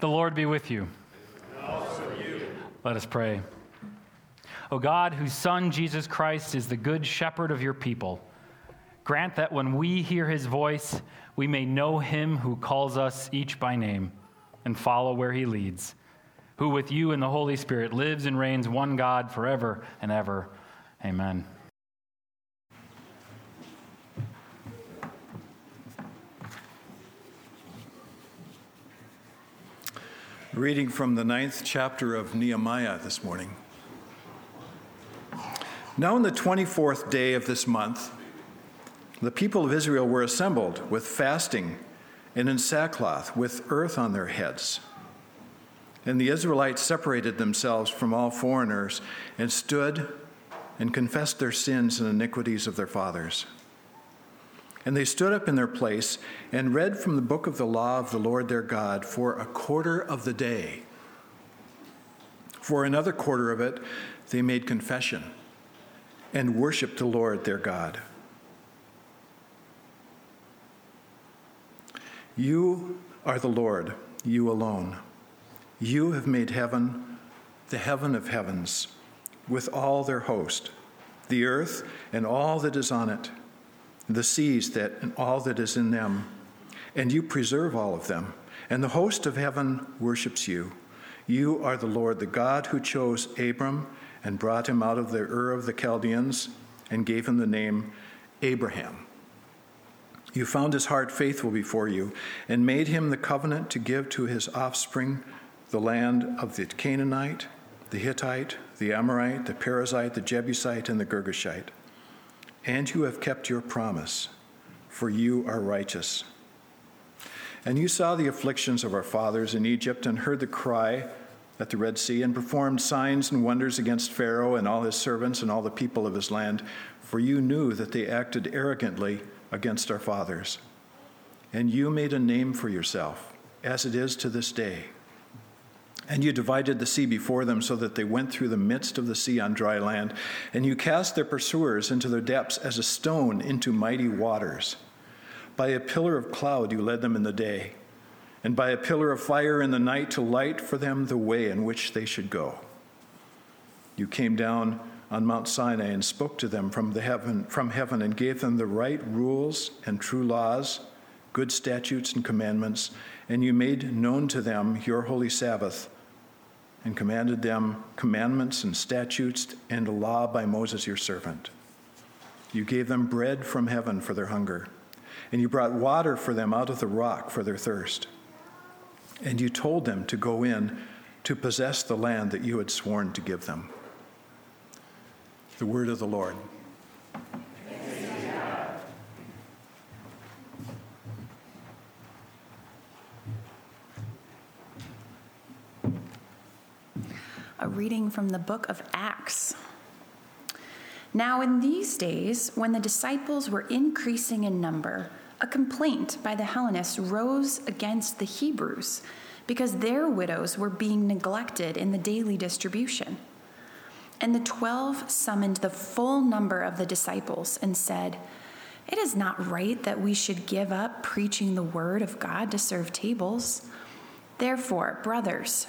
The Lord be with you. Let us pray. O God, whose Son, Jesus Christ, is the good shepherd of your people, grant that when we hear his voice, we may know him who calls us each by name and follow where he leads, who with you and the Holy Spirit lives and reigns one God forever and ever. Amen. Reading from the ninth chapter of Nehemiah this morning. Now, on the 24th day of this month, the people of Israel were assembled with fasting and in sackcloth, with earth on their heads. And the Israelites separated themselves from all foreigners and stood and confessed their sins and iniquities of their fathers. And they stood up in their place and read from the book of the law of the Lord their God for a quarter of the day. For another quarter of it, they made confession and worshiped the Lord their God. You are the Lord, you alone. You have made heaven, the heaven of heavens, with all their host, the earth and all that is on it the seas that and all that is in them, and you preserve all of them. And the host of heaven worships you. You are the Lord, the God who chose Abram and brought him out of the Ur of the Chaldeans and gave him the name Abraham. You found his heart faithful before you and made him the covenant to give to his offspring the land of the Canaanite, the Hittite, the Amorite, the Perizzite, the Jebusite, and the Girgashite and you have kept your promise, for you are righteous. And you saw the afflictions of our fathers in Egypt and heard the cry at the Red Sea and performed signs and wonders against Pharaoh and all his servants and all the people of his land, for you knew that they acted arrogantly against our fathers. And you made a name for yourself, as it is to this day. And you divided the sea before them so that they went through the midst of the sea on dry land. And you cast their pursuers into their depths as a stone into mighty waters. By a pillar of cloud you led them in the day, and by a pillar of fire in the night to light for them the way in which they should go. You came down on Mount Sinai and spoke to them from, the heaven, from heaven and gave them the right rules and true laws, good statutes and commandments, and you made known to them your holy Sabbath and commanded them commandments and statutes and a law by Moses your servant. You gave them bread from heaven for their hunger, and you brought water for them out of the rock for their thirst. And you told them to go in to possess the land that you had sworn to give them. The word of the Lord. A reading from the book of Acts. Now, in these days, when the disciples were increasing in number, a complaint by the Hellenists rose against the Hebrews because their widows were being neglected in the daily distribution. And the twelve summoned the full number of the disciples and said, It is not right that we should give up preaching the word of God to serve tables. Therefore, brothers,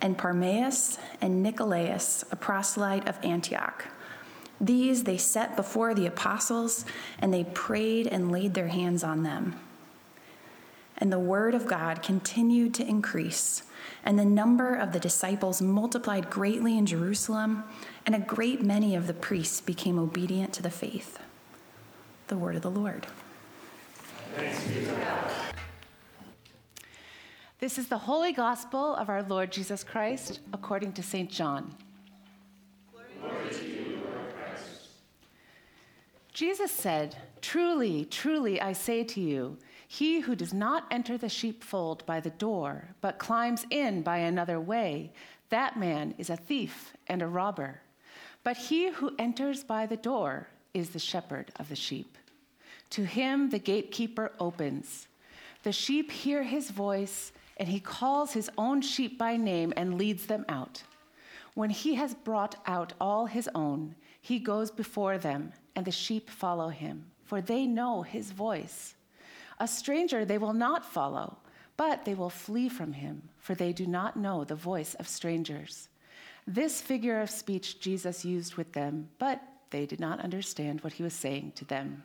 and Parmenas and Nicolaus, a proselyte of Antioch. These they set before the apostles, and they prayed and laid their hands on them. And the word of God continued to increase, and the number of the disciples multiplied greatly in Jerusalem, and a great many of the priests became obedient to the faith. The word of the Lord. This is the Holy Gospel of our Lord Jesus Christ according to St. John. Jesus said, Truly, truly, I say to you, he who does not enter the sheepfold by the door, but climbs in by another way, That man is a thief and a robber. But he who enters by the door is the shepherd of the sheep. To him the gatekeeper opens. The sheep hear his voice, and he calls his own sheep by name and leads them out. When he has brought out all his own, he goes before them, and the sheep follow him, for they know his voice. A stranger they will not follow, but they will flee from him, for they do not know the voice of strangers. This figure of speech Jesus used with them, but they did not understand what he was saying to them.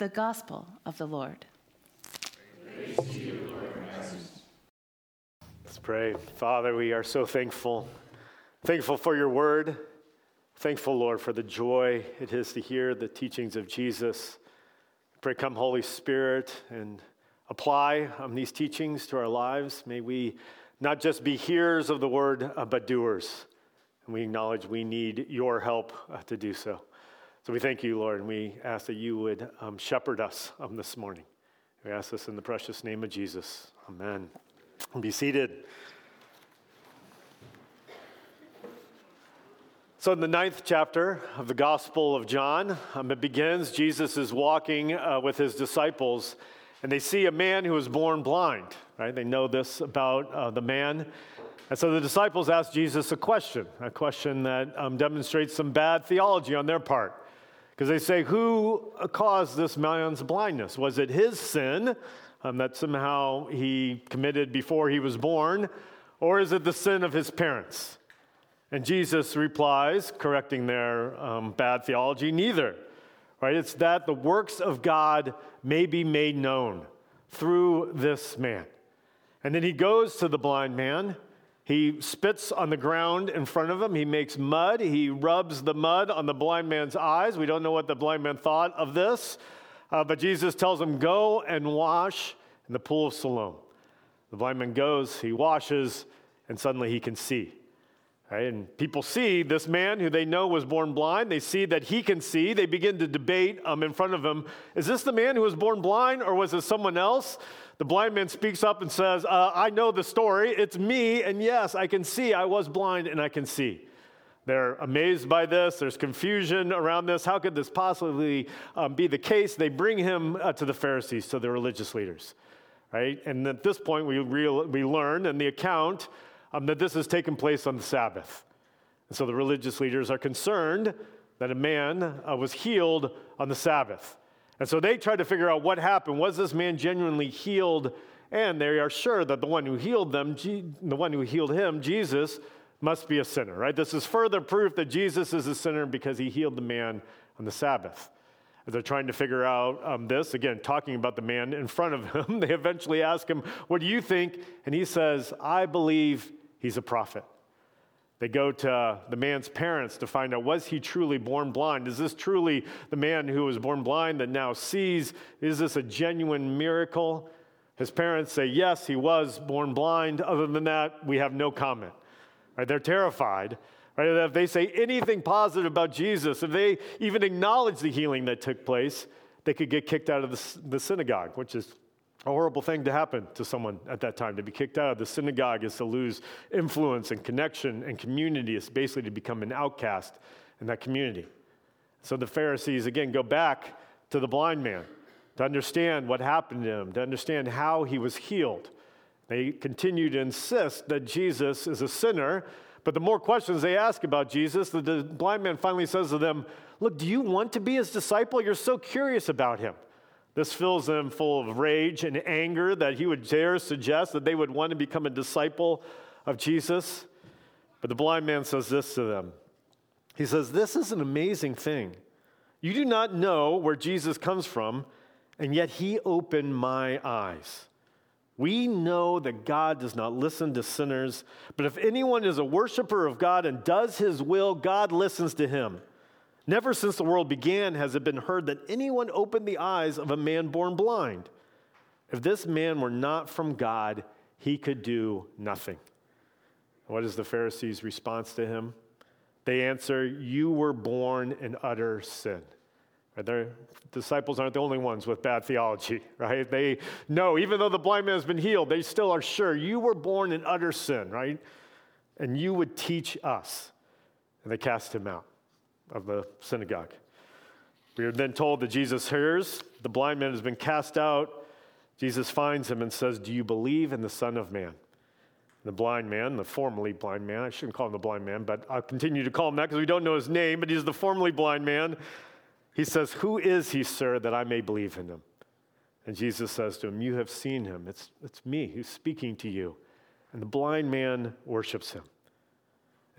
The gospel of the Lord. Let's pray. Father, we are so thankful. Thankful for your word. Thankful, Lord, for the joy it is to hear the teachings of Jesus. Pray, come, Holy Spirit, and apply um, these teachings to our lives. May we not just be hearers of the word, uh, but doers. And we acknowledge we need your help uh, to do so. So we thank you, Lord, and we ask that you would um, shepherd us um, this morning. We ask this in the precious name of Jesus. Amen. Be seated. So, in the ninth chapter of the Gospel of John, um, it begins. Jesus is walking uh, with his disciples, and they see a man who was born blind. Right? They know this about uh, the man. And so the disciples ask Jesus a question, a question that um, demonstrates some bad theology on their part. Because they say, Who caused this man's blindness? Was it his sin um, that somehow he committed before he was born, or is it the sin of his parents? And Jesus replies, correcting their um, bad theology, neither. Right? It's that the works of God may be made known through this man. And then he goes to the blind man he spits on the ground in front of him. He makes mud. He rubs the mud on the blind man's eyes. We don't know what the blind man thought of this, uh, but Jesus tells him, Go and wash in the pool of Siloam. The blind man goes, he washes, and suddenly he can see. Right? And people see this man who they know was born blind. They see that he can see. They begin to debate um, in front of him Is this the man who was born blind, or was it someone else? The blind man speaks up and says, uh, I know the story. It's me, and yes, I can see. I was blind and I can see. They're amazed by this. There's confusion around this. How could this possibly um, be the case? They bring him uh, to the Pharisees, to the religious leaders, right? And at this point, we, real, we learn in the account um, that this has taken place on the Sabbath. And so the religious leaders are concerned that a man uh, was healed on the Sabbath. And so they tried to figure out what happened. Was this man genuinely healed? And they are sure that the one who healed them, the one who healed him, Jesus, must be a sinner, right? This is further proof that Jesus is a sinner because he healed the man on the Sabbath. As they're trying to figure out um, this, again, talking about the man in front of him, they eventually ask him, What do you think? And he says, I believe he's a prophet. They go to the man's parents to find out was he truly born blind? Is this truly the man who was born blind that now sees? Is this a genuine miracle? His parents say, yes, he was born blind. Other than that, we have no comment. Right? They're terrified. Right? If they say anything positive about Jesus, if they even acknowledge the healing that took place, they could get kicked out of the, the synagogue, which is a horrible thing to happen to someone at that time. To be kicked out of the synagogue is to lose influence and connection and community. It's basically to become an outcast in that community. So the Pharisees, again, go back to the blind man to understand what happened to him, to understand how he was healed. They continue to insist that Jesus is a sinner, but the more questions they ask about Jesus, the blind man finally says to them, Look, do you want to be his disciple? You're so curious about him. This fills them full of rage and anger that he would dare suggest that they would want to become a disciple of Jesus. But the blind man says this to them He says, This is an amazing thing. You do not know where Jesus comes from, and yet he opened my eyes. We know that God does not listen to sinners, but if anyone is a worshiper of God and does his will, God listens to him. Never since the world began has it been heard that anyone opened the eyes of a man born blind. If this man were not from God, he could do nothing. What is the Pharisees' response to him? They answer, You were born in utter sin. Right? Their disciples aren't the only ones with bad theology, right? They know, even though the blind man has been healed, they still are sure you were born in utter sin, right? And you would teach us. And they cast him out of the synagogue. We are then told that Jesus hears, the blind man has been cast out. Jesus finds him and says, Do you believe in the Son of Man? The blind man, the formerly blind man, I shouldn't call him the blind man, but I'll continue to call him that because we don't know his name, but he's the formerly blind man. He says, Who is he, sir, that I may believe in him? And Jesus says to him, You have seen him. It's, it's me who's speaking to you. And the blind man worships him.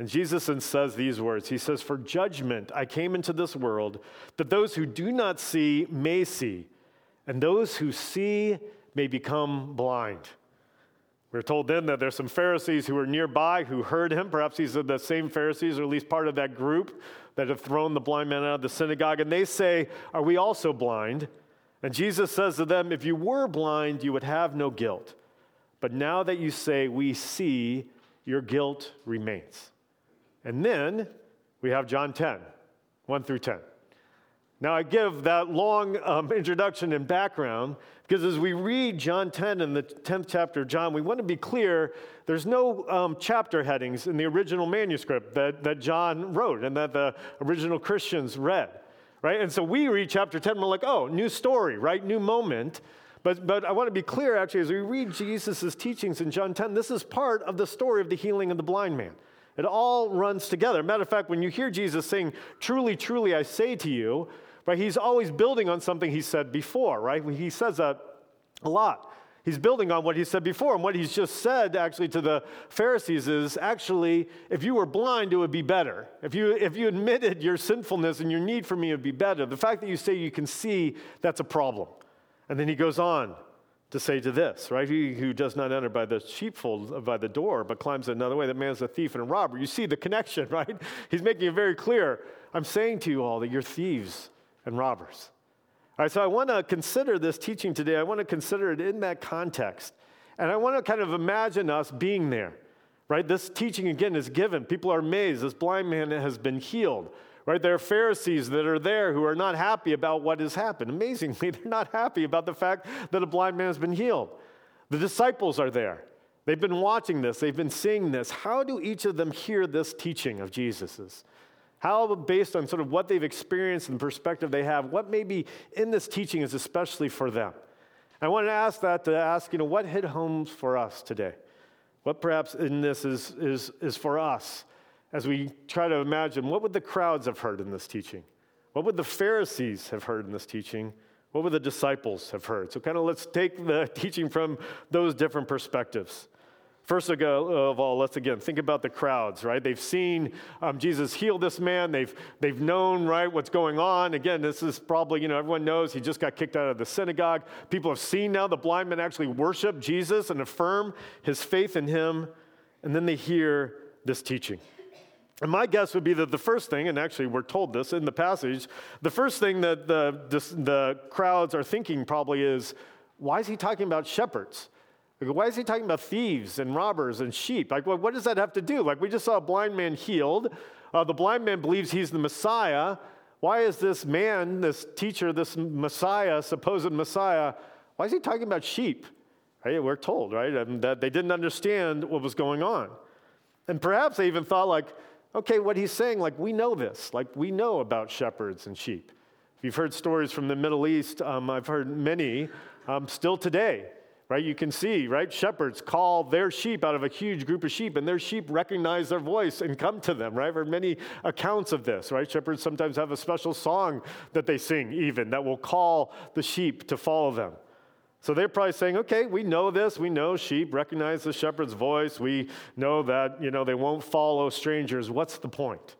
And Jesus then says these words He says, For judgment I came into this world, that those who do not see may see, and those who see may become blind. We're told then that there's some Pharisees who were nearby who heard him. Perhaps these are the same Pharisees, or at least part of that group that have thrown the blind man out of the synagogue. And they say, Are we also blind? And Jesus says to them, If you were blind, you would have no guilt. But now that you say, We see, your guilt remains. And then we have John 10, 1 through 10. Now, I give that long um, introduction and background because as we read John 10 in the 10th chapter of John, we want to be clear there's no um, chapter headings in the original manuscript that, that John wrote and that the original Christians read, right? And so we read chapter 10, we're like, oh, new story, right? New moment. But, but I want to be clear, actually, as we read Jesus' teachings in John 10, this is part of the story of the healing of the blind man. It all runs together. Matter of fact, when you hear Jesus saying, Truly, truly, I say to you, right? He's always building on something he said before, right? He says that a lot. He's building on what he said before. And what he's just said actually to the Pharisees is actually, if you were blind, it would be better. If you, if you admitted your sinfulness and your need for me, it would be better. The fact that you say you can see, that's a problem. And then he goes on to say to this, right? He who does not enter by the sheepfold, uh, by the door, but climbs another way, that man's a thief and a robber. You see the connection, right? He's making it very clear. I'm saying to you all that you're thieves and robbers. All right, so I want to consider this teaching today. I want to consider it in that context. And I want to kind of imagine us being there, right? This teaching again is given. People are amazed. This blind man has been healed, right? There are Pharisees that are there who are not happy about what has happened. Amazingly, they're not happy about the fact that a blind man has been healed. The disciples are there. They've been watching this, they've been seeing this. How do each of them hear this teaching of Jesus's? How, based on sort of what they've experienced and the perspective they have, what maybe in this teaching is especially for them? I want to ask that to ask, you know, what hit homes for us today? What perhaps in this is, is, is for us as we try to imagine what would the crowds have heard in this teaching? What would the Pharisees have heard in this teaching? What would the disciples have heard? So, kind of let's take the teaching from those different perspectives. First of all, let's again think about the crowds, right? They've seen um, Jesus heal this man. They've, they've known, right, what's going on. Again, this is probably, you know, everyone knows he just got kicked out of the synagogue. People have seen now the blind man actually worship Jesus and affirm his faith in him. And then they hear this teaching. And my guess would be that the first thing, and actually we're told this in the passage, the first thing that the, the crowds are thinking probably is, why is he talking about shepherds? Why is he talking about thieves and robbers and sheep? Like, what does that have to do? Like, we just saw a blind man healed. Uh, the blind man believes he's the Messiah. Why is this man, this teacher, this Messiah, supposed Messiah, why is he talking about sheep? Right? We're told, right, and that they didn't understand what was going on. And perhaps they even thought, like, okay, what he's saying, like, we know this. Like, we know about shepherds and sheep. If you've heard stories from the Middle East, um, I've heard many um, still today right? You can see, right? Shepherds call their sheep out of a huge group of sheep, and their sheep recognize their voice and come to them, right? There are many accounts of this, right? Shepherds sometimes have a special song that they sing, even that will call the sheep to follow them. So they're probably saying, okay, we know this. We know sheep recognize the shepherd's voice. We know that, you know, they won't follow strangers. What's the point?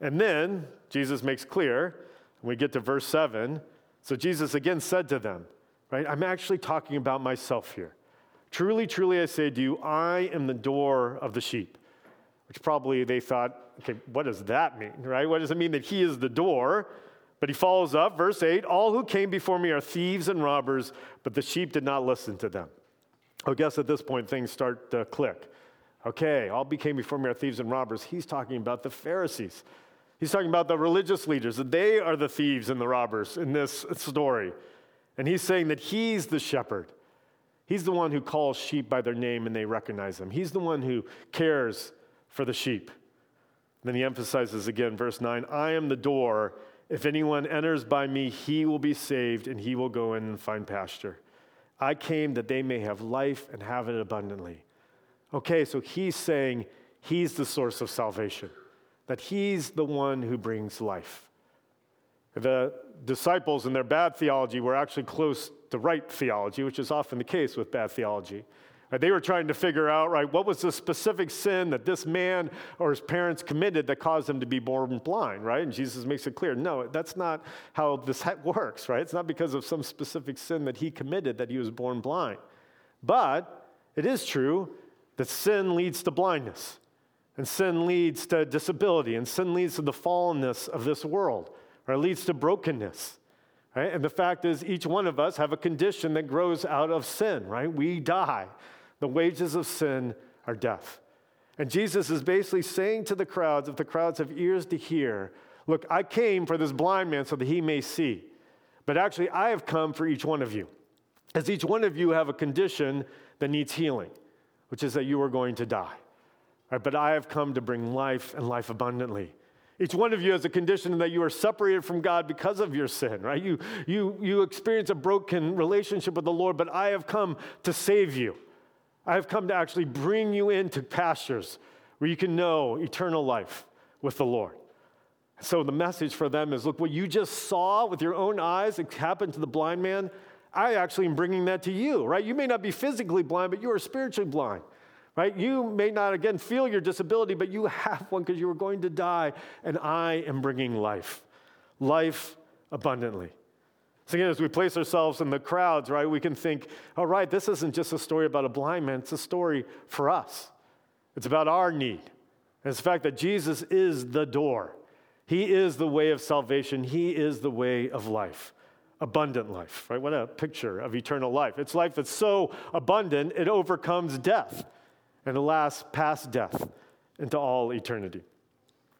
And then Jesus makes clear, we get to verse 7. So Jesus again said to them, right? I'm actually talking about myself here. Truly, truly, I say to you, I am the door of the sheep. Which probably they thought, okay, what does that mean, right? What does it mean that he is the door? But he follows up, verse 8 All who came before me are thieves and robbers, but the sheep did not listen to them. I guess at this point things start to click. Okay, all became before me are thieves and robbers. He's talking about the Pharisees. He's talking about the religious leaders, they are the thieves and the robbers in this story. And he's saying that he's the shepherd. He's the one who calls sheep by their name and they recognize them. He's the one who cares for the sheep. Then he emphasizes again, verse 9 I am the door. If anyone enters by me, he will be saved and he will go in and find pasture. I came that they may have life and have it abundantly. Okay, so he's saying he's the source of salvation, that he's the one who brings life. The disciples in their bad theology were actually close to right theology, which is often the case with bad theology. Right, they were trying to figure out, right, what was the specific sin that this man or his parents committed that caused him to be born blind, right? And Jesus makes it clear, no, that's not how this works, right? It's not because of some specific sin that he committed that he was born blind. But it is true that sin leads to blindness, and sin leads to disability, and sin leads to the fallenness of this world, or it leads to brokenness. Right? And the fact is, each one of us have a condition that grows out of sin, right? We die. The wages of sin are death. And Jesus is basically saying to the crowds, if the crowds have ears to hear, look, I came for this blind man so that he may see. But actually, I have come for each one of you. As each one of you have a condition that needs healing, which is that you are going to die. Right? But I have come to bring life and life abundantly. Each one of you has a condition that you are separated from God because of your sin, right? You, you, you experience a broken relationship with the Lord, but I have come to save you. I have come to actually bring you into pastures where you can know eternal life with the Lord. So the message for them is look, what you just saw with your own eyes, it happened to the blind man. I actually am bringing that to you, right? You may not be physically blind, but you are spiritually blind, right? You may not, again, feel your disability, but you have one because you were going to die, and I am bringing life, life abundantly. So, again, as we place ourselves in the crowds, right, we can think, all right, this isn't just a story about a blind man, it's a story for us. It's about our need. And it's the fact that Jesus is the door, He is the way of salvation, He is the way of life. Abundant life, right? What a picture of eternal life. It's life that's so abundant, it overcomes death and lasts past death into all eternity.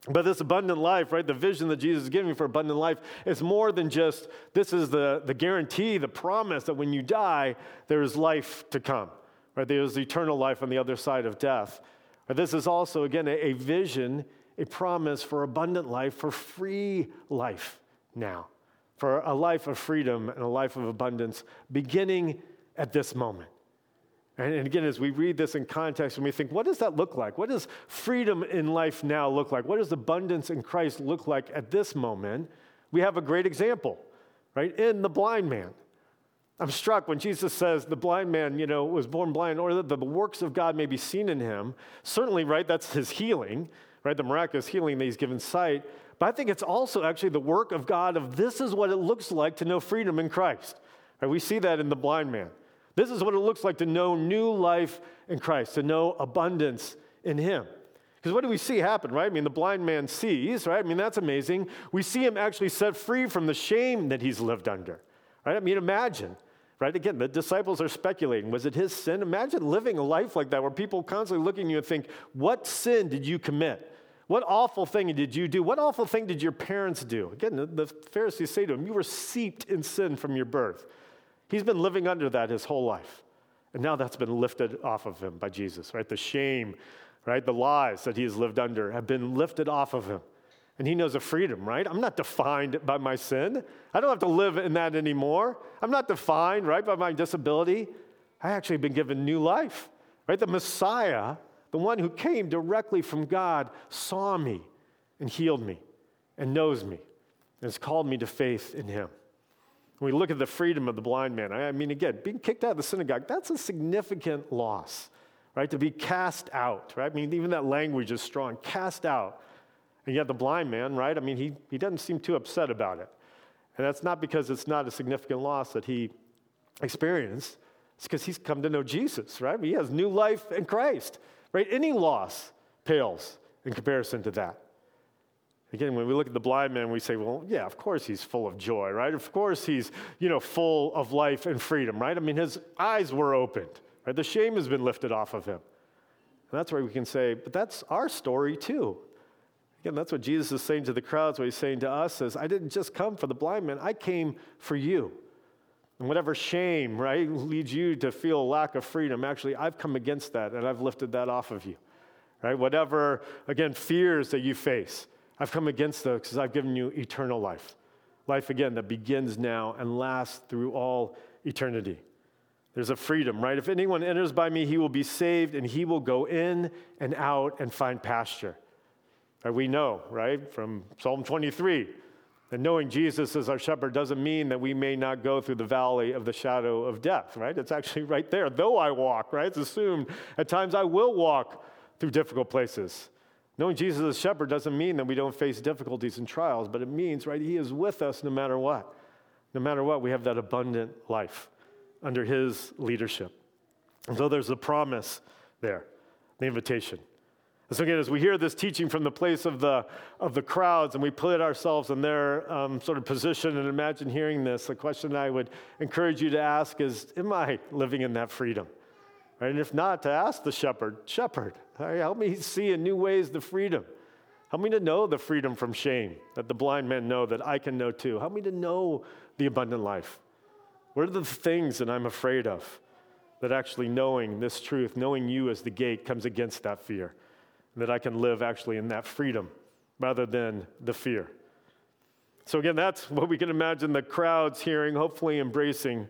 But this abundant life, right, the vision that Jesus is giving for abundant life is more than just this is the, the guarantee, the promise that when you die, there is life to come. Right? There's eternal life on the other side of death. But this is also, again, a, a vision, a promise for abundant life, for free life now, for a life of freedom and a life of abundance beginning at this moment. And again, as we read this in context and we think, what does that look like? What does freedom in life now look like? What does abundance in Christ look like at this moment? We have a great example, right? In the blind man. I'm struck when Jesus says the blind man, you know, was born blind, or that the works of God may be seen in him. Certainly, right, that's his healing, right? The miraculous healing that he's given sight. But I think it's also actually the work of God of this is what it looks like to know freedom in Christ. Right? We see that in the blind man. This is what it looks like to know new life in Christ, to know abundance in Him. Because what do we see happen, right? I mean, the blind man sees, right? I mean, that's amazing. We see him actually set free from the shame that he's lived under, right? I mean, imagine, right? Again, the disciples are speculating. Was it his sin? Imagine living a life like that where people constantly looking at you and think, what sin did you commit? What awful thing did you do? What awful thing did your parents do? Again, the Pharisees say to him, You were seeped in sin from your birth. He's been living under that his whole life. And now that's been lifted off of him by Jesus, right? The shame, right? The lies that he has lived under have been lifted off of him. And he knows a freedom, right? I'm not defined by my sin. I don't have to live in that anymore. I'm not defined, right, by my disability. I actually have been given new life, right? The Messiah, the one who came directly from God, saw me and healed me and knows me and has called me to faith in him. We look at the freedom of the blind man, I mean, again, being kicked out of the synagogue, that's a significant loss, right? To be cast out, right? I mean, even that language is strong cast out. And yet the blind man, right? I mean, he, he doesn't seem too upset about it. And that's not because it's not a significant loss that he experienced, It's because he's come to know Jesus, right? He has new life in Christ, right? Any loss pales in comparison to that. Again, when we look at the blind man, we say, well, yeah, of course he's full of joy, right? Of course he's, you know, full of life and freedom, right? I mean, his eyes were opened, right? The shame has been lifted off of him. And that's where we can say, but that's our story too. Again, that's what Jesus is saying to the crowds, what he's saying to us is, I didn't just come for the blind man, I came for you. And whatever shame, right, leads you to feel lack of freedom, actually, I've come against that and I've lifted that off of you, right? Whatever, again, fears that you face, I've come against those because I've given you eternal life. Life, again, that begins now and lasts through all eternity. There's a freedom, right? If anyone enters by me, he will be saved and he will go in and out and find pasture. Right? We know, right, from Psalm 23, that knowing Jesus as our shepherd doesn't mean that we may not go through the valley of the shadow of death, right? It's actually right there. Though I walk, right? It's assumed at times I will walk through difficult places. Knowing Jesus as a shepherd doesn't mean that we don't face difficulties and trials, but it means, right, he is with us no matter what. No matter what, we have that abundant life under his leadership. And so there's a promise there, the invitation. And so again, as we hear this teaching from the place of the, of the crowds and we put ourselves in their um, sort of position and imagine hearing this, the question I would encourage you to ask is, am I living in that freedom? Right? And if not, to ask the shepherd, shepherd, right, help me see in new ways the freedom. Help me to know the freedom from shame that the blind men know that I can know too. Help me to know the abundant life. What are the things that I'm afraid of that actually knowing this truth, knowing you as the gate, comes against that fear? And that I can live actually in that freedom rather than the fear. So, again, that's what we can imagine the crowds hearing, hopefully embracing.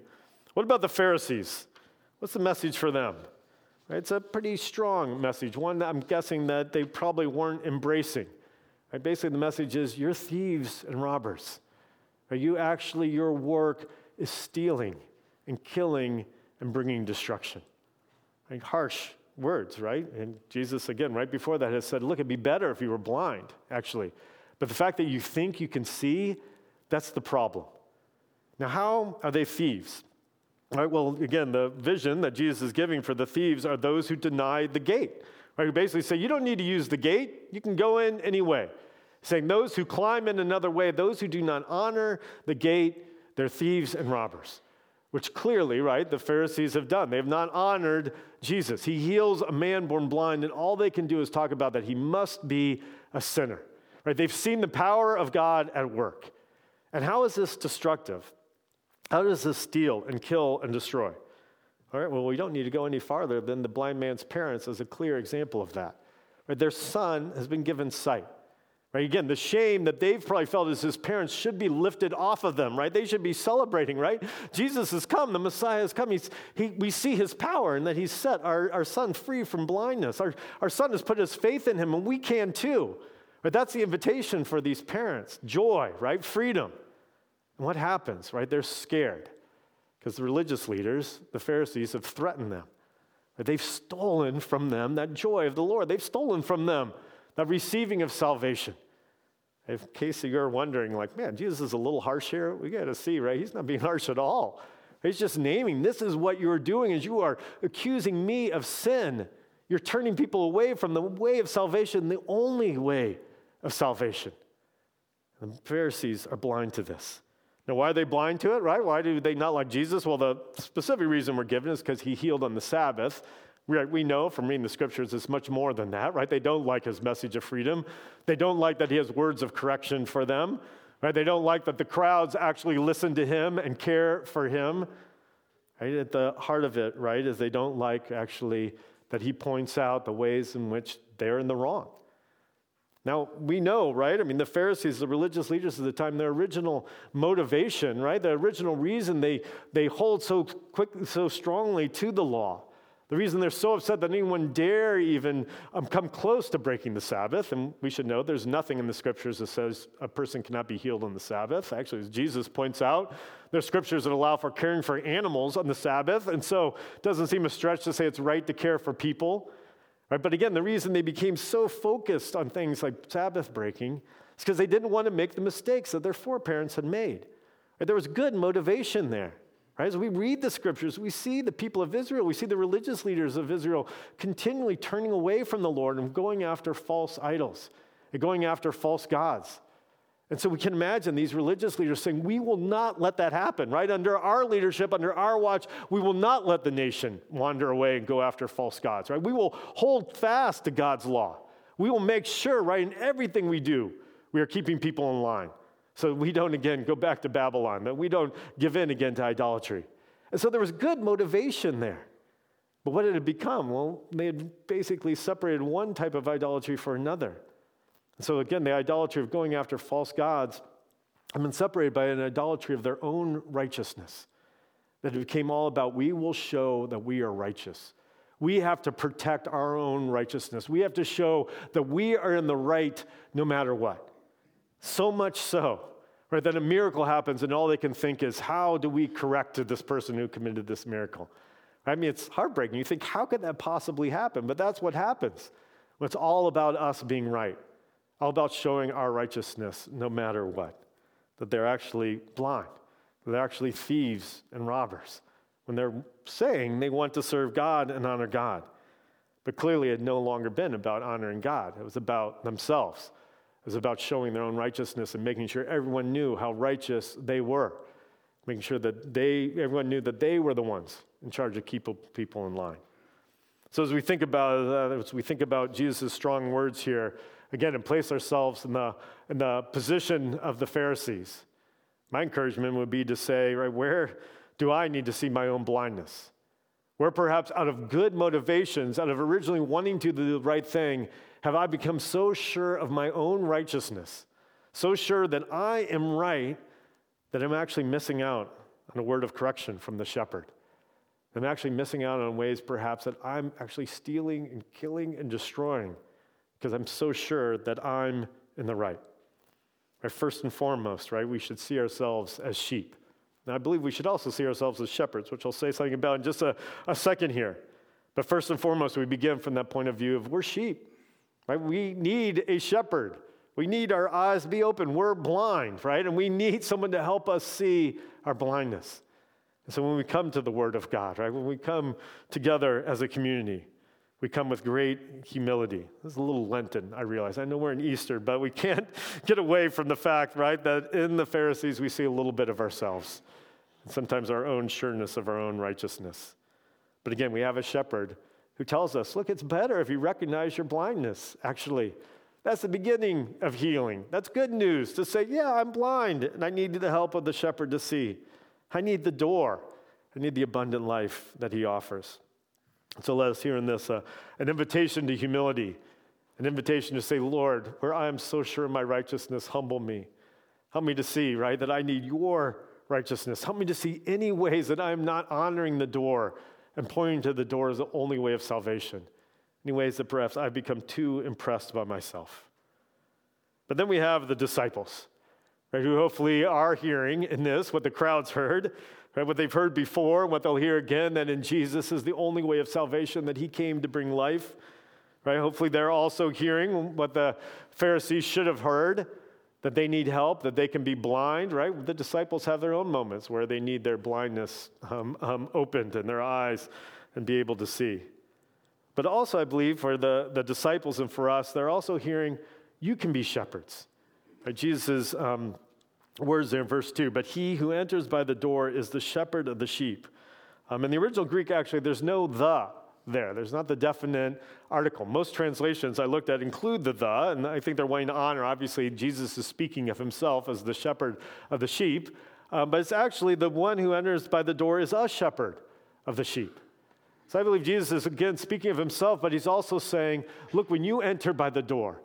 What about the Pharisees? What's the message for them? Right, it's a pretty strong message, one that I'm guessing that they probably weren't embracing. Right, basically, the message is you're thieves and robbers. Are you actually, your work is stealing and killing and bringing destruction. Right, harsh words, right? And Jesus, again, right before that, has said, Look, it'd be better if you were blind, actually. But the fact that you think you can see, that's the problem. Now, how are they thieves? All right, well, again, the vision that Jesus is giving for the thieves are those who deny the gate. Right, who basically say, you don't need to use the gate, you can go in anyway. Saying, those who climb in another way, those who do not honor the gate, they're thieves and robbers, which clearly, right, the Pharisees have done. They have not honored Jesus. He heals a man born blind, and all they can do is talk about that he must be a sinner. Right? They've seen the power of God at work. And how is this destructive? How does this steal and kill and destroy? All right, well, we don't need to go any farther than the blind man's parents as a clear example of that. Right, their son has been given sight. Right, again, the shame that they've probably felt as his parents should be lifted off of them, right? They should be celebrating, right? Jesus has come, the Messiah has come. He's, he, we see his power and that he's set our, our son free from blindness. Our, our son has put his faith in him, and we can too. But that's the invitation for these parents joy, right? Freedom. And what happens, right? They're scared because the religious leaders, the Pharisees, have threatened them. They've stolen from them that joy of the Lord. They've stolen from them that receiving of salvation. In case you're wondering, like, man, Jesus is a little harsh here, we got to see, right? He's not being harsh at all. He's just naming this is what you're doing is you are accusing me of sin. You're turning people away from the way of salvation, the only way of salvation. The Pharisees are blind to this. Now, why are they blind to it, right? Why do they not like Jesus? Well, the specific reason we're given is because he healed on the Sabbath. We, know from reading the scriptures it's much more than that, right? They don't like his message of freedom. They don't like that he has words of correction for them, right? They don't like that the crowds actually listen to him and care for him. Right? At the heart of it, right, is they don't like actually that he points out the ways in which they're in the wrong. Now, we know, right? I mean, the Pharisees, the religious leaders of the time, their original motivation, right? The original reason they, they hold so quick, so strongly to the law. The reason they're so upset that anyone dare even um, come close to breaking the Sabbath, and we should know there's nothing in the scriptures that says a person cannot be healed on the Sabbath. Actually, as Jesus points out, there's scriptures that allow for caring for animals on the Sabbath, and so it doesn't seem a stretch to say it's right to care for people. Right? But again, the reason they became so focused on things like Sabbath breaking is because they didn't want to make the mistakes that their foreparents had made. Right? There was good motivation there. Right? As we read the scriptures, we see the people of Israel, we see the religious leaders of Israel continually turning away from the Lord and going after false idols and going after false gods. And so we can imagine these religious leaders saying, We will not let that happen, right? Under our leadership, under our watch, we will not let the nation wander away and go after false gods, right? We will hold fast to God's law. We will make sure, right, in everything we do, we are keeping people in line. So we don't again go back to Babylon, that we don't give in again to idolatry. And so there was good motivation there. But what had it become? Well, they had basically separated one type of idolatry for another. So again, the idolatry of going after false gods had been separated by an idolatry of their own righteousness. That it became all about we will show that we are righteous. We have to protect our own righteousness. We have to show that we are in the right no matter what. So much so, right, that a miracle happens and all they can think is, how do we correct this person who committed this miracle? I mean, it's heartbreaking. You think, how could that possibly happen? But that's what happens. It's all about us being right, all about showing our righteousness no matter what. That they're actually blind, they're actually thieves and robbers when they're saying they want to serve God and honor God. But clearly, it had no longer been about honoring God, it was about themselves. It was about showing their own righteousness and making sure everyone knew how righteous they were, making sure that they, everyone knew that they were the ones in charge of keeping people in line. So as we think about uh, as we think about Jesus' strong words here, again, and place ourselves in the in the position of the Pharisees, my encouragement would be to say, right, where do I need to see my own blindness? Where perhaps out of good motivations, out of originally wanting to do the right thing, have I become so sure of my own righteousness, so sure that I am right, that I'm actually missing out on a word of correction from the shepherd. I'm actually missing out on ways perhaps that I'm actually stealing and killing and destroying because I'm so sure that I'm in the right. right. First and foremost, right, we should see ourselves as sheep. Now, I believe we should also see ourselves as shepherds, which I'll say something about in just a, a second here. But first and foremost, we begin from that point of view of we're sheep. Right? We need a shepherd. We need our eyes to be open. We're blind, right? And we need someone to help us see our blindness. And so when we come to the Word of God, right, when we come together as a community, we come with great humility. This is a little Lenten, I realize. I know we're in Easter, but we can't get away from the fact, right, that in the Pharisees we see a little bit of ourselves, and sometimes our own sureness of our own righteousness. But again, we have a shepherd who tells us, look, it's better if you recognize your blindness, actually. That's the beginning of healing. That's good news to say, yeah, I'm blind and I need the help of the shepherd to see. I need the door. I need the abundant life that he offers. So let us hear in this uh, an invitation to humility, an invitation to say, Lord, where I am so sure of my righteousness, humble me. Help me to see, right, that I need your righteousness. Help me to see any ways that I am not honoring the door and pointing to the door as the only way of salvation. Any ways that perhaps I've become too impressed by myself. But then we have the disciples, right, who hopefully are hearing in this what the crowds heard, right, what they've heard before, what they'll hear again, that in Jesus is the only way of salvation, that he came to bring life. Right? Hopefully, they're also hearing what the Pharisees should have heard that they need help, that they can be blind, right? The disciples have their own moments where they need their blindness um, um, opened and their eyes and be able to see. But also, I believe for the, the disciples and for us, they're also hearing, you can be shepherds. Right? Jesus' um, words there in verse 2 But he who enters by the door is the shepherd of the sheep. Um, in the original Greek, actually, there's no the there. There's not the definite article. Most translations I looked at include the the, and I think they're wanting to honor. Obviously, Jesus is speaking of himself as the shepherd of the sheep, uh, but it's actually the one who enters by the door is a shepherd of the sheep. So I believe Jesus is again speaking of himself, but he's also saying, look, when you enter by the door,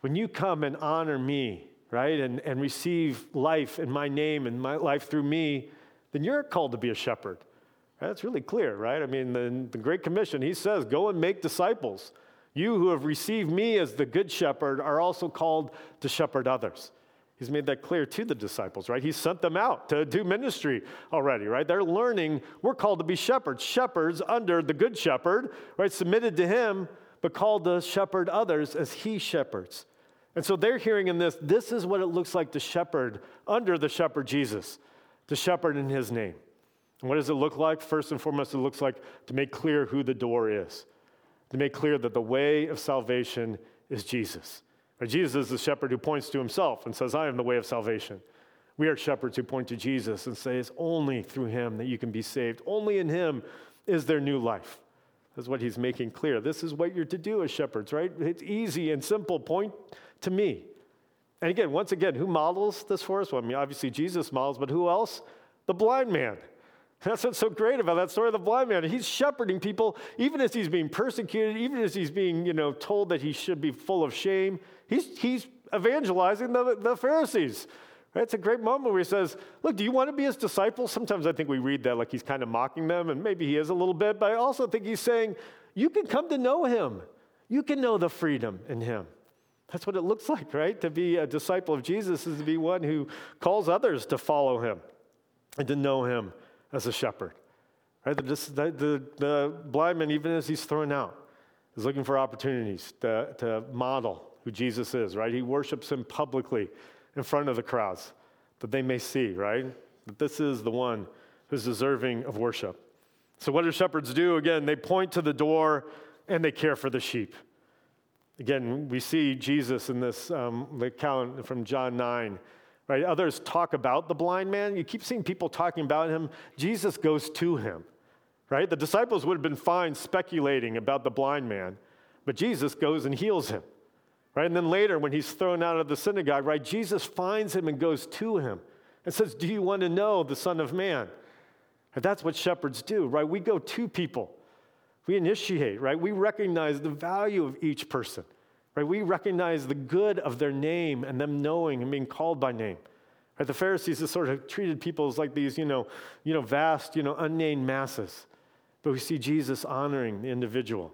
when you come and honor me, right, and, and receive life in my name and my life through me, then you're called to be a shepherd. That's really clear, right? I mean, the, the Great Commission, he says, Go and make disciples. You who have received me as the good shepherd are also called to shepherd others. He's made that clear to the disciples, right? He sent them out to do ministry already, right? They're learning we're called to be shepherds, shepherds under the good shepherd, right? Submitted to him, but called to shepherd others as he shepherds. And so they're hearing in this, this is what it looks like to shepherd under the shepherd Jesus, to shepherd in his name. And what does it look like? First and foremost, it looks like to make clear who the door is, to make clear that the way of salvation is Jesus. Jesus is the shepherd who points to himself and says, I am the way of salvation. We are shepherds who point to Jesus and say, It's only through him that you can be saved. Only in him is there new life. That's what he's making clear. This is what you're to do as shepherds, right? It's easy and simple. Point to me. And again, once again, who models this for us? Well, I mean, obviously Jesus models, but who else? The blind man. That's what's so great about that story of the blind man. He's shepherding people, even as he's being persecuted, even as he's being, you know, told that he should be full of shame. He's, he's evangelizing the, the Pharisees. Right? It's a great moment where he says, Look, do you want to be his disciple? Sometimes I think we read that like he's kind of mocking them, and maybe he is a little bit, but I also think he's saying, You can come to know him. You can know the freedom in him. That's what it looks like, right? To be a disciple of Jesus is to be one who calls others to follow him and to know him as a shepherd. Right? The, the, the blind man, even as he's thrown out, is looking for opportunities to, to model who Jesus is, right? He worships him publicly in front of the crowds that they may see, right? That this is the one who's deserving of worship. So, what do shepherds do? Again, they point to the door and they care for the sheep. Again, we see Jesus in this um, account from John 9 Right? Others talk about the blind man. You keep seeing people talking about him. Jesus goes to him. Right? The disciples would have been fine speculating about the blind man, but Jesus goes and heals him. Right? And then later, when he's thrown out of the synagogue, right, Jesus finds him and goes to him and says, Do you want to know the Son of Man? And that's what shepherds do, right? We go to people. We initiate, right? We recognize the value of each person. Right? We recognize the good of their name and them knowing and being called by name. Right? The Pharisees have sort of treated people as like these, you know, you know, vast, you know, unnamed masses. But we see Jesus honoring the individual,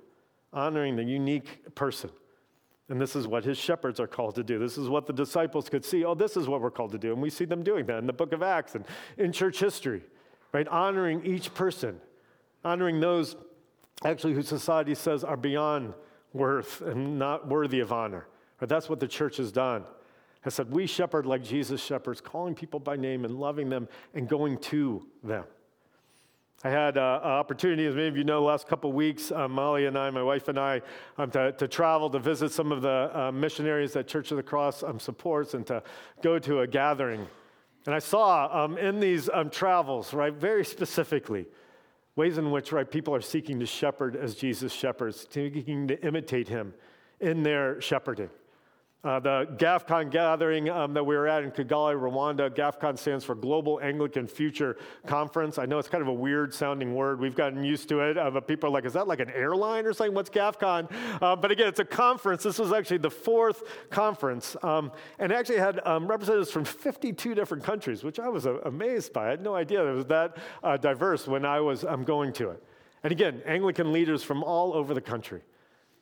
honoring the unique person. And this is what his shepherds are called to do. This is what the disciples could see. Oh, this is what we're called to do. And we see them doing that in the book of Acts and in church history, right? Honoring each person, honoring those actually who society says are beyond worth and not worthy of honor. That's what the church has done. Has said, we shepherd like Jesus shepherds, calling people by name and loving them and going to them. I had uh, an opportunity, as many of you know, the last couple of weeks, uh, Molly and I, my wife and I, um, to, to, travel to visit some of the uh, missionaries that Church of the Cross um, supports and to go to a gathering. And I saw um, in these um, travels, right, very specifically, ways in which right, people are seeking to shepherd as Jesus shepherds, seeking to imitate him in their shepherding. Uh, the GAFCON gathering um, that we were at in Kigali, Rwanda, GAFCON stands for Global Anglican Future Conference. I know it's kind of a weird sounding word. We've gotten used to it, uh, but people are like, is that like an airline or something? What's GAFCON? Uh, but again, it's a conference. This was actually the fourth conference, um, and actually had um, representatives from 52 different countries, which I was uh, amazed by. I had no idea it was that uh, diverse when I was um, going to it. And again, Anglican leaders from all over the country.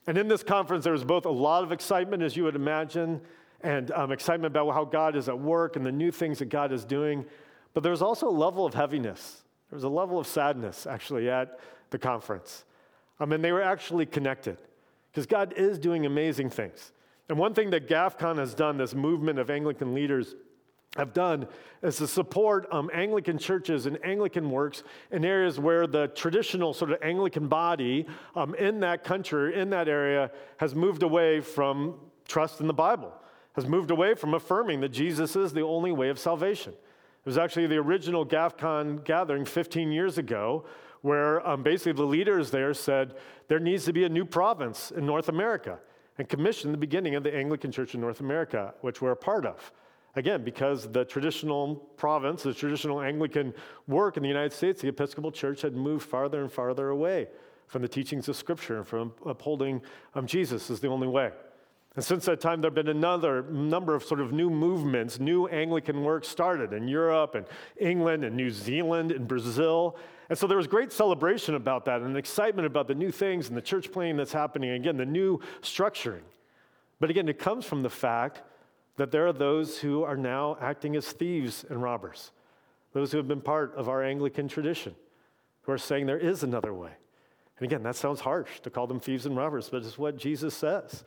And in this conference, there was both a lot of excitement, as you would imagine, and um, excitement about how God is at work and the new things that God is doing. But there was also a level of heaviness. There was a level of sadness, actually, at the conference. I mean, they were actually connected because God is doing amazing things. And one thing that GAFCON has done, this movement of Anglican leaders, have done is to support um, Anglican churches and Anglican works in areas where the traditional sort of Anglican body um, in that country, in that area, has moved away from trust in the Bible, has moved away from affirming that Jesus is the only way of salvation. It was actually the original GAFCON gathering 15 years ago where um, basically the leaders there said there needs to be a new province in North America and commissioned the beginning of the Anglican Church in North America, which we're a part of. Again, because the traditional province, the traditional Anglican work in the United States, the Episcopal Church had moved farther and farther away from the teachings of Scripture and from upholding um, Jesus as the only way. And since that time, there have been another number of sort of new movements, new Anglican work started in Europe and England and New Zealand and Brazil. And so there was great celebration about that and excitement about the new things and the church planning that's happening. Again, the new structuring. But again, it comes from the fact that there are those who are now acting as thieves and robbers, those who have been part of our Anglican tradition, who are saying there is another way. And again, that sounds harsh to call them thieves and robbers, but it's what Jesus says.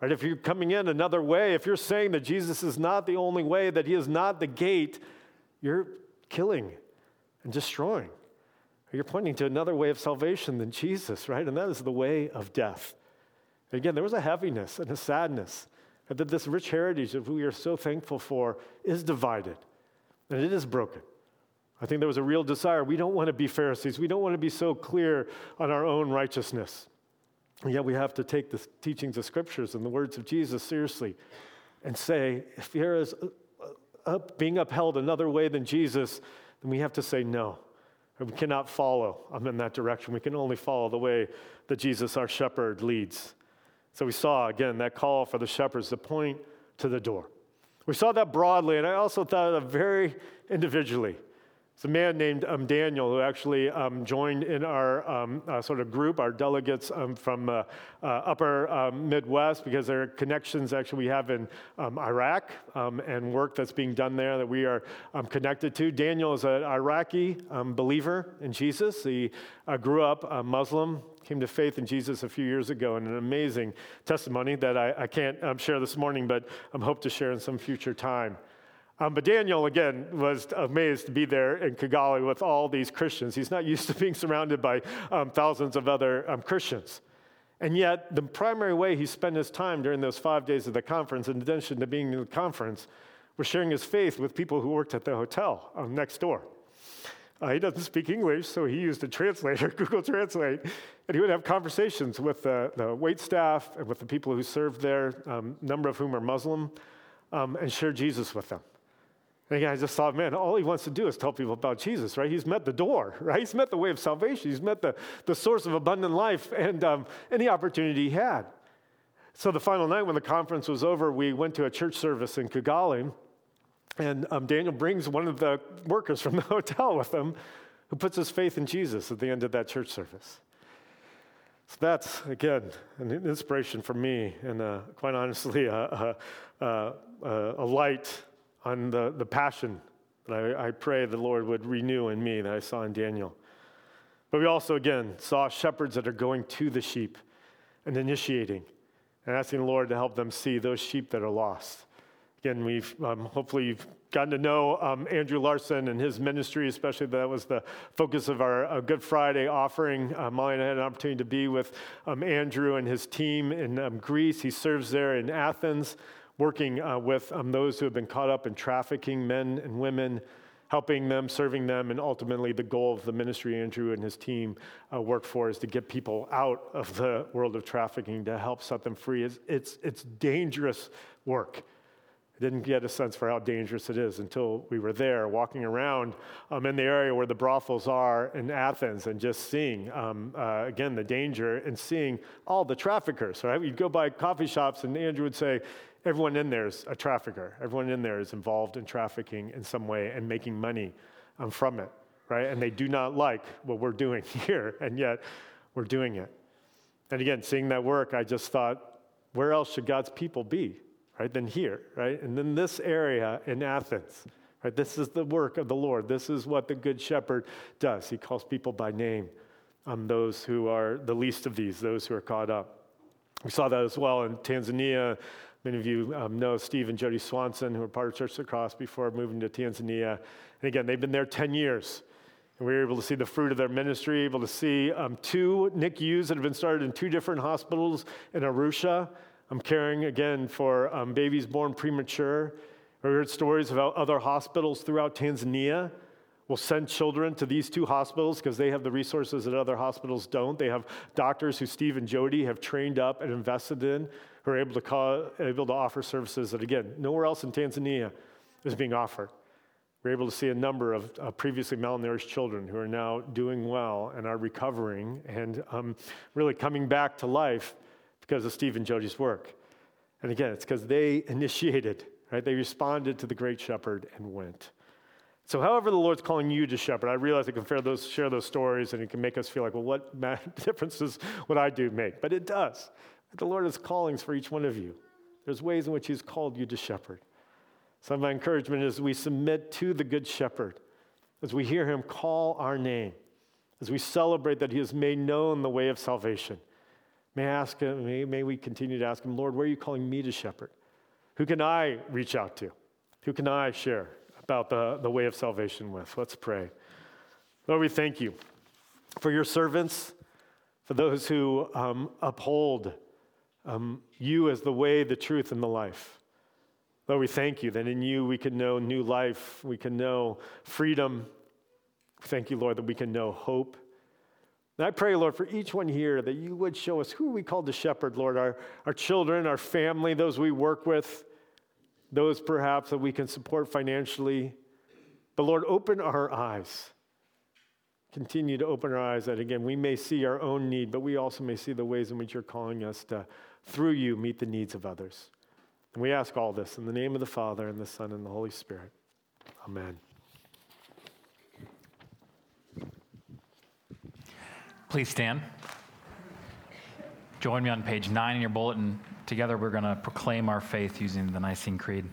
Right? If you're coming in another way, if you're saying that Jesus is not the only way, that he is not the gate, you're killing and destroying. You're pointing to another way of salvation than Jesus, right? And that is the way of death. Again, there was a heaviness and a sadness that this rich heritage that we are so thankful for is divided and it is broken. I think there was a real desire. We don't want to be Pharisees. We don't want to be so clear on our own righteousness. And yet we have to take the teachings of scriptures and the words of Jesus seriously and say, if there is uh, uh, up, being upheld another way than Jesus, then we have to say no. We cannot follow I'm in that direction. We can only follow the way that Jesus, our shepherd, leads. So we saw, again, that call for the shepherds to point to the door. We saw that broadly, and I also thought of very individually. It's a man named um, Daniel who actually um, joined in our um, uh, sort of group, our delegates um, from uh, uh, upper um, Midwest, because there are connections actually we have in um, Iraq and work that's being done there that we are connected to. Daniel is an Iraqi believer in Jesus. He uh, grew up a Muslim, came to faith in Jesus a few years ago, and an amazing testimony that I, I can't share this morning, but I hope to share in some future time. Um, but Daniel, again, was amazed to be there in Kigali with all these Christians. He's not used to being surrounded by um, thousands of other um, Christians. And yet, the primary way he spent his time during those five days of the conference, in addition to being in the conference, was sharing his faith with people who worked at the hotel um, next door. Uh, he doesn't speak English, so he used a translator, Google Translate, and he would have conversations with the, the wait staff and with the people who served there, a um, number of whom are Muslim, um, and share Jesus with them. And again, I just thought, man, all he wants to do is tell people about Jesus, right? He's met the door, right? He's met the way of salvation. He's met the, the source of abundant life and um, any opportunity he had. So the final night when the conference was over, we went to a church service in Kigali. And um, Daniel brings one of the workers from the hotel with him who puts his faith in Jesus at the end of that church service. So that's, again, an inspiration for me and uh, quite honestly, a, a, a light on the, the passion that I, I pray the Lord would renew in me that I saw in Daniel. But we also, again, saw shepherds that are going to the sheep and initiating and asking the Lord to help them see those sheep that are lost. Again, we've um, hopefully you've gotten to know um, Andrew Larson and his ministry, especially that was the focus of our uh, Good Friday offering. Uh, Molly and I had an opportunity to be with um, Andrew and his team in um, Greece. He serves there in Athens working uh, with um, those who have been caught up in trafficking, men and women, helping them, serving them, and ultimately the goal of the ministry Andrew and his team uh, work for is to get people out of the world of trafficking to help set them free. It's, it's, it's dangerous work. I didn't get a sense for how dangerous it is until we were there walking around um, in the area where the brothels are in Athens and just seeing, um, uh, again, the danger and seeing all the traffickers, right? We'd go by coffee shops and Andrew would say, everyone in there is a trafficker. Everyone in there is involved in trafficking in some way and making money um, from it, right? And they do not like what we're doing here, and yet we're doing it. And again, seeing that work, I just thought, where else should God's people be, right, than here, right? And then this area in Athens, right? This is the work of the Lord. This is what the Good Shepherd does. He calls people by name, um, those who are the least of these, those who are caught up. We saw that as well in Tanzania, Many of you um, know Steve and Jody Swanson, who were part of Church of the Cross before moving to Tanzania. And again, they've been there 10 years. And we were able to see the fruit of their ministry, able to see um, two NICUs that have been started in two different hospitals in Arusha. I'm caring again for um, babies born premature. We heard stories about other hospitals throughout Tanzania will send children to these two hospitals because they have the resources that other hospitals don't. They have doctors who Steve and Jody have trained up and invested in who are able to, call, able to offer services that, again, nowhere else in Tanzania is being offered. We're able to see a number of uh, previously malnourished children who are now doing well and are recovering and um, really coming back to life because of Steve and Jody's work. And again, it's because they initiated, right? They responded to the great shepherd and went. So, however, the Lord's calling you to shepherd, I realize I can share those, share those stories and it can make us feel like, well, what difference does what I do make? But it does. The Lord has callings for each one of you. There's ways in which He's called you to shepherd. So, my encouragement is we submit to the Good Shepherd as we hear Him call our name, as we celebrate that He has made known the way of salvation. May, I ask him, may, may we continue to ask Him, Lord, where are you calling me to shepherd? Who can I reach out to? Who can I share about the, the way of salvation with? Let's pray. Lord, we thank you for your servants, for those who um, uphold um, you as the way, the truth, and the life. Lord, we thank you that in you we can know new life, we can know freedom. Thank you, Lord, that we can know hope. And I pray, Lord, for each one here that you would show us who are we called to shepherd, Lord, our, our children, our family, those we work with, those perhaps that we can support financially. But Lord, open our eyes. Continue to open our eyes that, again, we may see our own need, but we also may see the ways in which you're calling us to, through you, meet the needs of others. And we ask all this in the name of the Father, and the Son, and the Holy Spirit. Amen. Please stand. Join me on page nine in your bulletin. Together, we're going to proclaim our faith using the Nicene Creed.